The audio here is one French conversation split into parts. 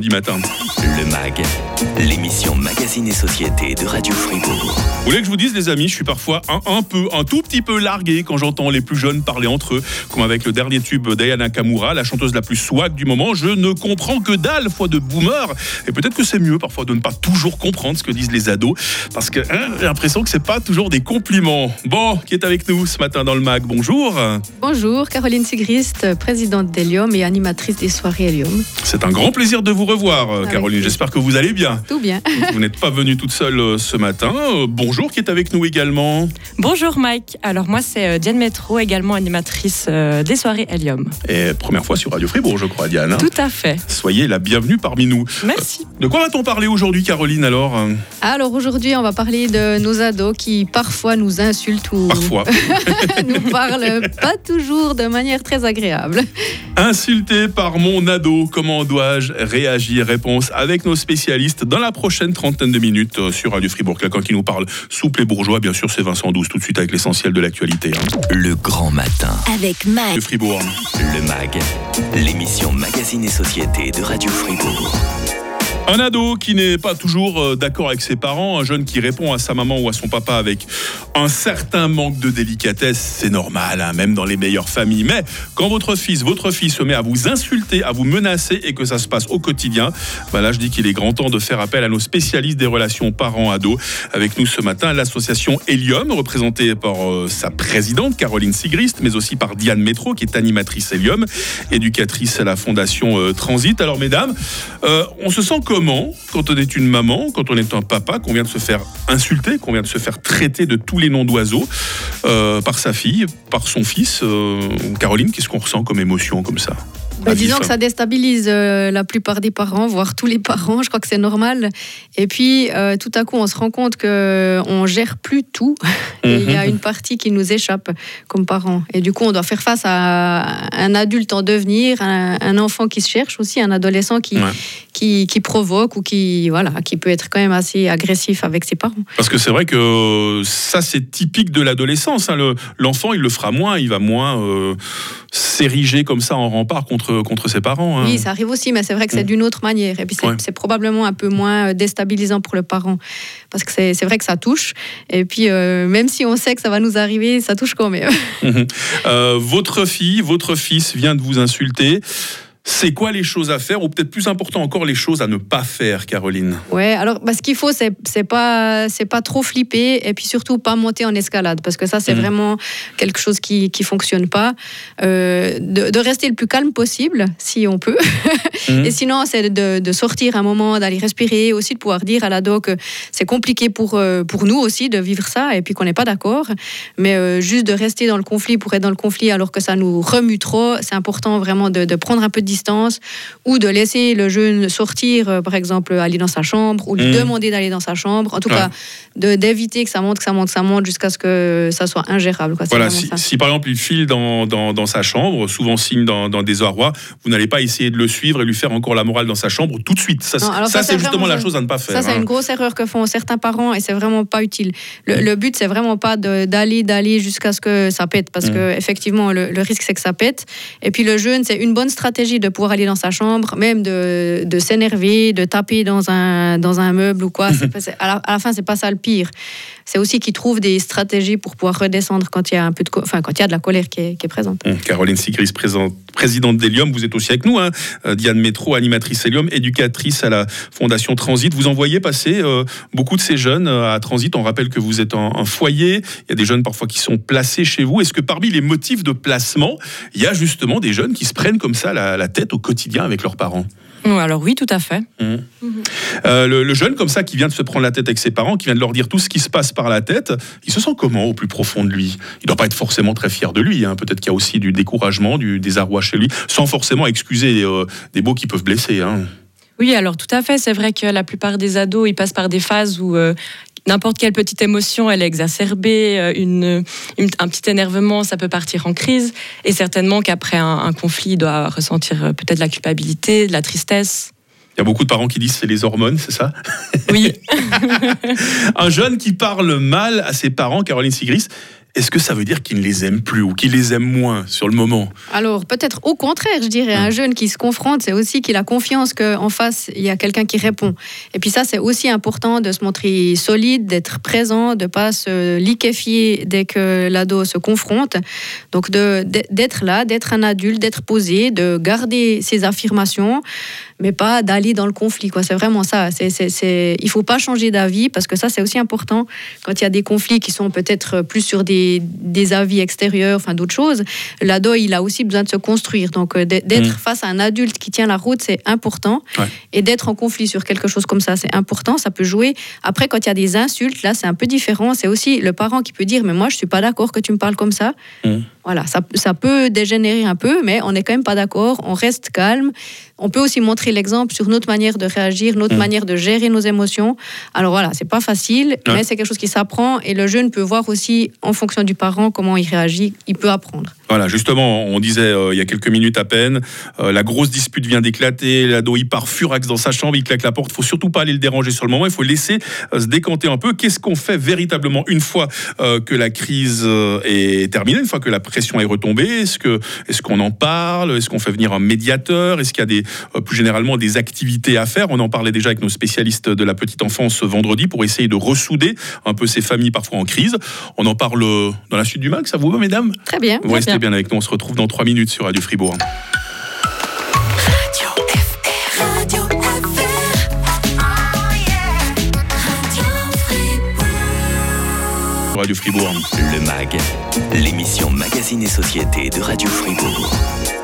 du matin. Le MAG, l'émission Magazine et Société de Radio Fribourg. Vous voulez que je vous dise, les amis, je suis parfois un, un peu, un tout petit peu largué quand j'entends les plus jeunes parler entre eux, comme avec le dernier tube d'Ayana Kamura, la chanteuse la plus swag du moment. Je ne comprends que dalle, foi de boomer. Et peut-être que c'est mieux parfois de ne pas toujours comprendre ce que disent les ados, parce que hein, j'ai l'impression que c'est pas toujours des compliments. Bon, qui est avec nous ce matin dans le MAG? Bonjour. Bonjour, Caroline Sigrist, présidente d'Helium et animatrice des soirées Helium. C'est un grand plaisir de vous revoir, euh, Avec Caroline. plaisir. J'espère que vous allez bien. Tout bien. Vous n'êtes pas venue toute seule euh, ce matin. Euh, Bonjour, qui est avec nous également. Bonjour Mike, alors moi c'est Diane Métro, également animatrice des soirées Helium. Et première fois sur Radio Fribourg, je crois, Diane. hein. Tout à fait, Soyez la bienvenue parmi nous. merci. De quoi va-t-on parler aujourd'hui, Caroline, alors Alors aujourd'hui, on va parler de nos ados qui parfois nous insultent ou Parfois. nous parlent pas toujours de manière très agréable. Insulté par mon ado, comment dois-je réagir Réponse avec nos spécialistes dans la prochaine trentaine de minutes euh, sur Radio Fribourg. Quelqu'un qui nous parle souple et bourgeois, bien sûr, c'est Vincent Douce, tout de suite avec l'essentiel de l'actualité. hein. Le grand matin. Avec Mike. De Fribourg. Le MAG, l'émission Magazine et Société de Radio Fribourg. Un ado qui n'est pas toujours euh, d'accord avec ses parents, un jeune qui répond à sa maman ou à son papa avec un certain manque de délicatesse, c'est normal, hein, même dans les meilleures familles. Mais quand votre fils, votre fille se met à vous insulter, à vous menacer et que ça se passe au quotidien, bah là je dis qu'il est grand temps de faire appel à nos spécialistes des relations parents-ados. Avec nous ce matin, l'association Helium, représentée par euh, sa présidente Caroline Sigrist, mais aussi par Diane Métro, qui est animatrice Helium, éducatrice à la fondation euh, Transit. Alors mesdames, euh, on se sent comment quand on est une maman, quand on est un papa, qu'on vient de se faire insulter, qu'on vient de se faire traiter de tous les noms d'oiseaux euh, par sa fille, par son fils euh, Caroline, qu'est-ce qu'on ressent comme émotion comme ça? Bah, disons que ça déstabilise euh, la plupart des parents, voire tous les parents. Je crois que c'est normal. Et puis, euh, tout à coup, on se rend compte que on gère plus tout. Et il y a une partie qui nous échappe comme parents. Et du coup, on doit faire face à un adulte en devenir, un, un enfant qui se cherche aussi, un adolescent qui, Ouais. qui, qui provoque ou qui, voilà, qui peut être quand même assez agressif avec ses parents. Parce que c'est vrai que ça, c'est typique de l'adolescence. hein. Le- L'enfant, il le fera moins, il va moins euh, s'ériger comme ça en rempart contre, contre ses parents. hein. Oui, ça arrive aussi, mais c'est vrai que c'est Mm. d'une autre manière. Et puis c'est Ouais. probablement un peu moins euh, déstabilisant pour le parent. Parce que c'est vrai que ça touche. Et puis, euh, même si on sait que ça va nous arriver, ça touche quand même. Euh, votre fille, votre fils vient de vous insulter. C'est quoi les choses à faire, ou peut-être plus important encore, les choses à ne pas faire, Caroline? Ouais, alors bah, ce qu'il faut, c'est c'est pas, c'est pas trop flipper et puis surtout pas monter en escalade parce que ça, c'est Mhm. vraiment quelque chose qui qui fonctionne pas. Euh, de, de rester le plus calme possible, si on peut. Mhm. Et sinon, c'est de, de sortir un moment, d'aller respirer, aussi de pouvoir dire à l'ado que c'est compliqué pour, euh, pour nous aussi de vivre ça et puis qu'on n'est pas d'accord. Mais euh, juste de rester dans le conflit pour être dans le conflit alors que ça nous remue trop, c'est important vraiment de, de prendre un peu de distance ou de laisser le jeune sortir, euh, par exemple, aller dans sa chambre ou lui Mhm. demander d'aller dans sa chambre. En tout Ouais. cas, de- d'éviter que ça monte, que ça monte, que ça monte jusqu'à ce que ça soit ingérable. quoi. Voilà, si, par exemple il file dans, dans, dans sa chambre, souvent signe dans, dans des arrois, vous n'allez pas essayer de le suivre et lui faire encore la morale dans sa chambre tout de suite. Ça, Non, alors ça, ça, c'est justement la chose à ne pas faire. Ça, c'est hein. une grosse erreur que font certains parents et c'est vraiment pas utile. Le, le but, c'est vraiment pas de- d'aller, d'aller jusqu'à ce que ça pète parce Mm. que effectivement, le, le risque, c'est que ça pète. Et puis, le jeune, c'est une bonne stratégie de pouvoir aller dans sa chambre, même de, de s'énerver, de taper dans un, dans un meuble ou quoi. Pas- c'est- à, la, à la fin, c'est pas ça le pire. C'est aussi qu'il trouve des stratégies pour pouvoir redescendre quand il y a un peu de, enfin, quand il y a de la colère qui est, qui est présente. Hum, Caroline Sigris, présente- présidente d'Helium, vous êtes aussi avec nous. hein. Euh, Diane Métro, animatrice Helium, éducatrice à la Fondation Transit. Vous en voyez passer euh, beaucoup de ces jeunes euh, à Transit. On rappelle que vous êtes un, un foyer. Il y a des jeunes parfois qui sont placés chez vous. Est-ce que parmi les motifs de placement, il y a justement des jeunes qui se prennent comme ça la, la tête au quotidien avec leurs parents Alors oui, tout à fait. Hum. Euh, le, le jeune comme ça qui vient de se prendre la tête avec ses parents, qui vient de leur dire tout ce qui se passe par la tête, il se sent comment au plus profond de lui? Il ne doit pas être forcément très fier de lui. hein. Peut-être qu'il y a aussi du découragement, du désarroi chez lui, sans forcément excuser euh, des mots qui peuvent blesser. hein. Oui, alors tout à fait. C'est vrai que la plupart des ados, ils passent par des phases où euh, n'importe quelle petite émotion, elle est exacerbée. euh, Une, une- un petit énervement, ça peut partir en crise. Et certainement qu'après un, un conflit, il doit ressentir euh, peut-être de la culpabilité, de la tristesse. Il y a beaucoup de parents qui disent c'est les hormones, c'est ça? Oui. Un jeune qui parle mal à ses parents, Caroline Sigris, est-ce que ça veut dire qu'ils ne les aiment plus ou qu'ils les aiment moins sur le moment? Alors peut-être au contraire, je dirais, un jeune qui se confronte, c'est aussi qu'il a confiance qu'en face, il y a quelqu'un qui répond. Et puis ça, c'est aussi important de se montrer solide, d'être présent, de pas se liquéfier dès que l'ado se confronte. Donc d'être là, d'être un adulte, d'être posé, de garder ses affirmations, mais pas d'aller dans le conflit. quoi. C'est vraiment ça. C'est, c'est, c'est- Il faut pas changer d'avis parce que ça, c'est aussi important quand il y a des conflits qui sont peut-être plus sur des, des avis extérieurs, enfin d'autres choses. L'ado, il a aussi besoin de se construire. Donc euh, d'être d'être Mm. face à un adulte qui tient la route, c'est important. Ouais. Et d'être en conflit sur quelque chose comme ça, c'est important. Ça peut jouer. Après, quand il y a des insultes, là, c'est un peu différent. C'est aussi le parent qui peut dire, mais moi, je suis pas d'accord que tu me parles comme ça. Mm. Voilà, ça, ça peut dégénérer un peu, mais on n'est quand même pas d'accord. On reste calme. On peut aussi montrer l'exemple sur notre manière de réagir, notre Mm. manière de gérer nos émotions. Alors voilà, c'est pas facile, Ouais. mais c'est quelque chose qui s'apprend et le jeune peut voir aussi, en fonction du parent, comment il réagit. Il peut apprendre. Voilà, justement, on disait euh, il y a quelques minutes à peine, euh, la grosse dispute vient d'éclater, l'ado il part furax dans sa chambre, il claque la porte, il faut surtout pas aller le déranger sur le moment, il faut laisser euh, se décanter un peu. Qu'est-ce qu'on fait véritablement une fois euh, que la crise euh, est terminée, une fois que la pression est retombée? Est-ce que est-ce qu'on en parle? Est-ce qu'on fait venir un médiateur? Est-ce qu'il y a des euh, plus généralement des activités à faire? On en parlait déjà avec nos spécialistes de la petite enfance ce vendredi pour essayer de ressouder un peu ces familles parfois en crise. On en parle dans la suite du mag, ça vous va mesdames? Très bien. vous restez bien. Bien avec nous, on se retrouve dans 3 minutes sur Radio Fribourg. Radio FR. Radio FR. Yeah. Radio Fribourg. Radio Fribourg. Le MAG, l'émission Magazine et Société de Radio Fribourg.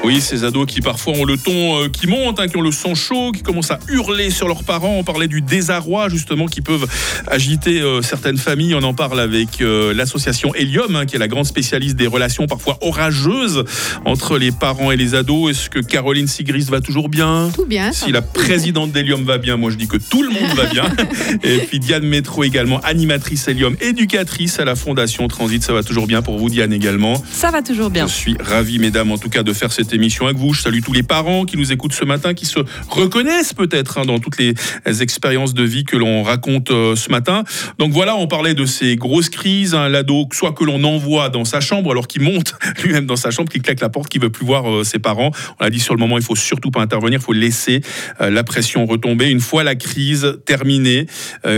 Oui, ces ados qui parfois ont le ton euh, qui monte, hein, qui ont le sang chaud, qui commencent à hurler sur leurs parents. On parlait du désarroi justement qui peuvent agiter euh, certaines familles. On en parle avec euh, l'association Helium, hein, qui est la grande spécialiste des relations parfois orageuses entre les parents et les ados. Est-ce que Caroline Sigrist va toujours bien? Tout bien. Si la présidente d'Helium va bien, moi je dis que tout le monde va bien. Et puis Diane Métro également, animatrice Helium, éducatrice à la Fondation Transit, ça va toujours bien pour vous Diane également. Ça va toujours bien. Je suis ravi, mesdames, en tout cas, de faire cette émission avec vous. Je salue tous les parents qui nous écoutent ce matin, qui se reconnaissent peut-être hein, dans toutes les expériences de vie que l'on raconte euh, ce matin. Donc voilà, on parlait de ces grosses crises. hein, L'ado, soit que l'on envoie dans sa chambre, alors qu'il monte lui-même dans sa chambre, qu'il claque la porte, qu'il veut plus voir euh, ses parents. On l'a dit sur le moment, il faut surtout pas intervenir, il faut laisser euh, la pression retomber. Une fois la crise terminée,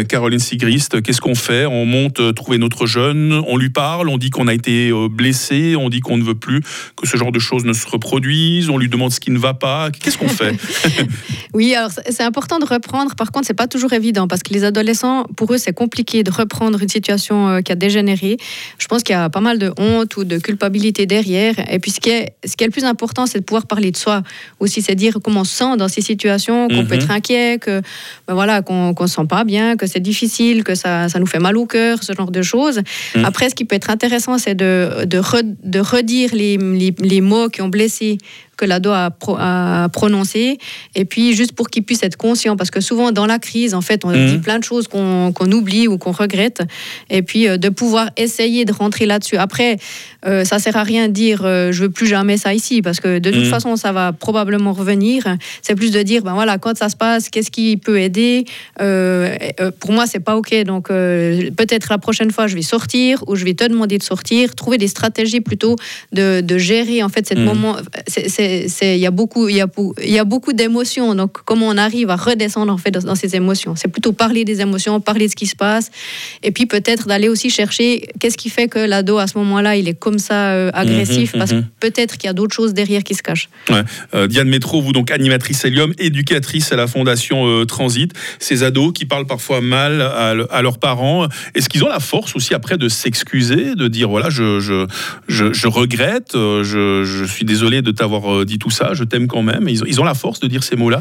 Caroline Sigrist, qu'est-ce qu'on fait? On monte trouver notre jeune, on lui parle, on dit qu'on a été euh, blessé, on dit qu'on ne veut plus que ce genre de choses ne se reproduisent, on lui demande ce qui ne va pas. Qu'est-ce qu'on fait Oui, alors c'est important de reprendre. Par contre, c'est pas toujours évident parce que les adolescents, pour eux, c'est compliqué de reprendre une situation euh, qui a dégénéré. Je pense qu'il y a pas mal de honte ou de culpabilité derrière. Et puis, ce qui est, ce qui est le plus important, c'est de pouvoir parler de soi aussi, c'est dire comment on se sent dans ces situations, qu'on Mhm. peut être inquiet, que ben voilà, qu'on qu'on se sent pas bien, que c'est difficile, que ça, ça nous fait mal au cœur, ce genre de choses. Mhm. Après, ce qui peut être intéressant, c'est de, de, re- de redire les mots qui ont blessé que l'ado a, pro- a prononcé, et puis juste pour qu'il puisse être conscient, parce que souvent dans la crise, en fait, on Mhm. dit plein de choses qu'on qu'on oublie ou qu'on regrette, et puis euh, de pouvoir essayer de rentrer là-dessus. Après, euh, ça sert à rien de dire euh, je veux plus jamais ça ici, parce que de toute Mhm. façon, ça va probablement revenir. C'est plus de dire ben voilà, quand ça se passe, qu'est-ce qui peut aider? Euh, euh, Pour moi, c'est pas ok, donc peut-être la prochaine fois, je vais sortir ou je vais te demander de sortir, trouver des stratégies plutôt de, de gérer en fait cette Mhm. moment. C'est- Il y a beaucoup, il y a, y beaucoup d'émotions. Donc, comment on arrive à redescendre en fait dans, dans ces émotions? C'est plutôt parler des émotions, parler de ce qui se passe, et puis peut-être d'aller aussi chercher qu'est-ce qui fait que l'ado à ce moment-là il est comme ça euh, agressif, Mhm, parce mhm. que peut-être qu'il y a d'autres choses derrière qui se cachent. Ouais. Euh, Diane Métro, vous donc animatrice Helium, éducatrice à la Fondation euh, Transit. Ces ados qui parlent parfois mal à leurs parents, est-ce qu'ils ont la force aussi après de s'excuser, de dire voilà, je, je, je, je regrette, euh, je, je suis désolé de t'avoir euh, dit tout ça, je t'aime quand même. Ils ont, ils ont la force de dire ces mots-là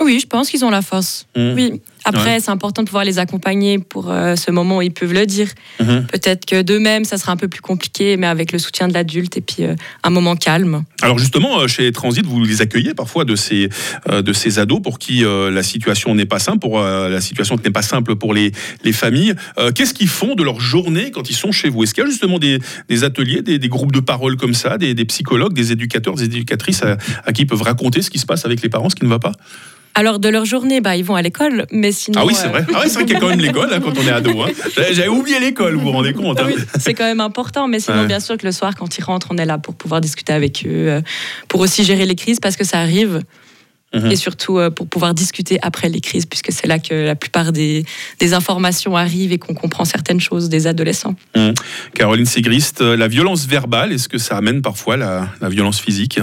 Oui, je pense qu'ils ont la force. Mhm. Oui. Après, Ouais. c'est important de pouvoir les accompagner pour euh, ce moment où ils peuvent le dire. Mhm. Peut-être que d'eux-mêmes, ça sera un peu plus compliqué, mais avec le soutien de l'adulte et puis euh, un moment calme. Alors justement, euh, chez Transit, vous les accueillez parfois de ces, euh, de ces ados pour qui la situation n'est pas simple, pour la situation n'est pas simple pour les, les familles. Qu'est-ce qu'ils font de leur journée quand ils sont chez vous? Est-ce qu'il y a justement des, des ateliers, des, des groupes de parole comme ça, des, des psychologues, des éducateurs, des éducatrices à, à qui ils peuvent raconter ce qui se passe avec les parents, ce qui ne va pas? Alors, de leur journée, bah, ils vont à l'école, mais sinon. Ah oui, c'est euh, vrai. Ah ouais, c'est vrai qu'il y a quand même l'école hein, quand on est ado. hein. J'avais oublié l'école, vous vous rendez compte. hein. oui, c'est quand même important, mais sinon, Ouais. bien sûr que le soir, quand ils rentrent, on est là pour pouvoir discuter avec eux, euh, pour aussi gérer les crises, parce que ça arrive. Mhm. Et surtout euh, pour pouvoir discuter après les crises, puisque c'est là que la plupart des, des informations arrivent et qu'on comprend certaines choses des adolescents. Caroline Sigrist, la violence verbale, est-ce que ça amène parfois la, la violence physique?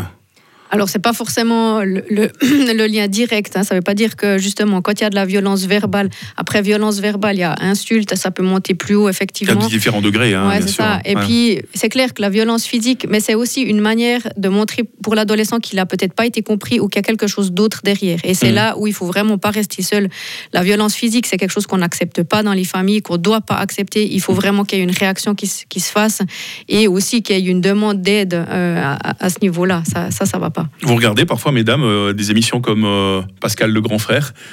Alors, c'est pas forcément le, le- le lien direct. hein. Ça veut pas dire que, justement, quand il y a de la violence verbale, après violence verbale, il y a insulte, ça peut monter plus haut, Il y a effectivement. différents degrés, hein, Ouais, c'est ça. Et Ouais. puis, c'est clair que la violence physique, mais c'est aussi une manière de montrer pour l'adolescent qu'il a peut-être pas été compris ou qu'il y a quelque chose d'autre derrière. Et c'est Mhm. là où il faut vraiment pas rester seul. La violence physique, c'est quelque chose qu'on n'accepte pas dans les familles, qu'on doit pas accepter. Il faut vraiment qu'il y ait une réaction qui, se- qui se fasse et aussi qu'il y ait une demande d'aide euh, à, à ce niveau-là. Ça, ça, ça va pas. Vous regardez parfois, mesdames, euh, des émissions comme euh, Pascal le grand frère.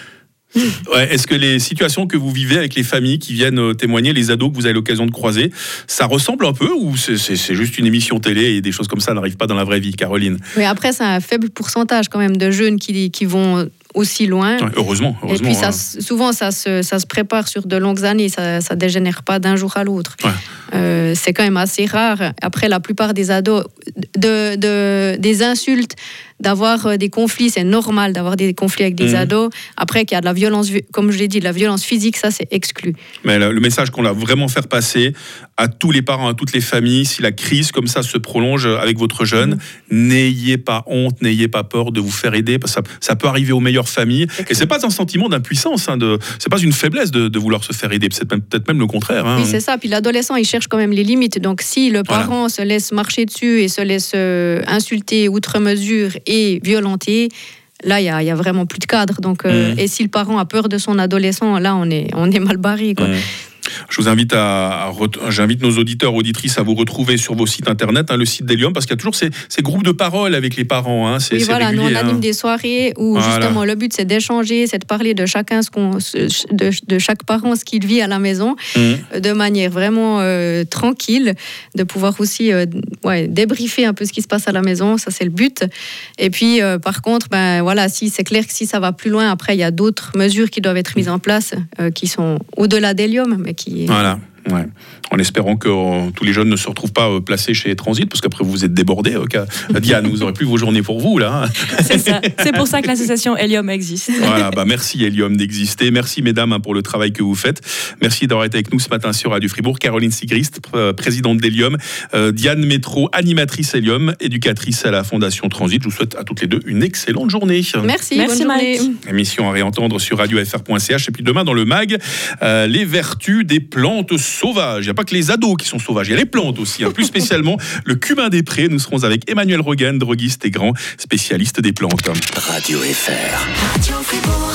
Ouais, Est-ce que les situations que vous vivez avec les familles qui viennent euh, témoigner, les ados que vous avez l'occasion de croiser, ça ressemble un peu ou c'est- juste une émission télé et des choses comme ça n'arrivent pas dans la vraie vie, Caroline? Mais après, c'est un faible pourcentage quand même de jeunes qui, qui vont aussi loin. Ouais, Heureusement, Et puis ça, hein. souvent, ça se, ça se prépare sur de longues années, ça ne dégénère pas d'un jour à l'autre. Ouais. Euh, c'est quand même assez rare. Après, la plupart des ados, de, de- des insultes, d'avoir euh, des conflits, c'est normal d'avoir des conflits avec des Mhm. ados. Après, qu'il y a de la violence, vi- comme je l'ai dit, de la violence physique, ça, c'est exclu. Mais le, message qu'on a vraiment faire passer à tous les parents, à toutes les familles, si la crise comme ça se prolonge avec votre jeune, n'ayez pas honte, n'ayez pas peur de vous faire aider, parce que ça, ça peut arriver aux meilleures familles. Et c'est pas un sentiment d'impuissance, hein, de, c'est pas une faiblesse de, de vouloir se faire aider, c'est peut-être même le contraire. hein. Oui, c'est ça. Puis l'adolescent, il cherche quand même les limites. Donc, si le Voilà. parent se laisse marcher dessus et se laisse euh, insulter outre mesure et violenter, là, il y a, y a vraiment plus de cadre. Donc, euh, Mhm. et si le parent a peur de son adolescent, là, on est, on est mal barré. Quoi. Mmh. Je vous invite à, j'invite nos auditeurs, auditrices à vous retrouver sur vos sites internet, hein, le site d'Helium, parce qu'il y a toujours ces, ces groupes de parole avec les parents. Hein, Oui, voilà, nous, on anime hein. des soirées où Voilà. justement le but, c'est d'échanger, c'est de parler de chacun, ce qu'on, ce- de, de chaque parent, ce qu'il vit à la maison, Mmh. de manière vraiment euh, tranquille, de pouvoir aussi euh, ouais, débriefer un peu ce qui se passe à la maison, ça c'est le but. Et puis, euh, par contre, ben, voilà, si, c'est clair que si ça va plus loin, après, il y a d'autres mesures qui doivent être mises en place, euh, qui sont au-delà d'hélium, Voilà. Ouais. En espérant que euh, tous les jeunes ne se retrouvent pas euh, placés chez Transit, parce qu'après vous êtes débordés. euh, Diane, vous aurez plus vos journées pour vous là. hein. C'est ça. C'est pour ça que l'association Helium existe. Voilà, bah merci Helium d'exister. Merci mesdames hein, pour le travail que vous faites. Merci d'avoir été avec nous ce matin sur Radio Fribourg. Caroline Sigrist, pr- présidente d'Helium. Euh, Diane Métro, animatrice Helium, éducatrice à la Fondation Transit. Je vous souhaite à toutes les deux une excellente journée. Merci, Merci, bonne journée. Mike. Émission à réentendre sur radiofr.ch. Et puis demain dans le MAG, euh, les vertus des plantes sauvages. Il n'y a pas que les ados qui sont sauvages, il y a les plantes aussi. hein. Plus spécialement le cumin des prés. Nous serons avec Emmanuel Rogan, droguiste et grand spécialiste des plantes. Radio FR. Radio Fribourg.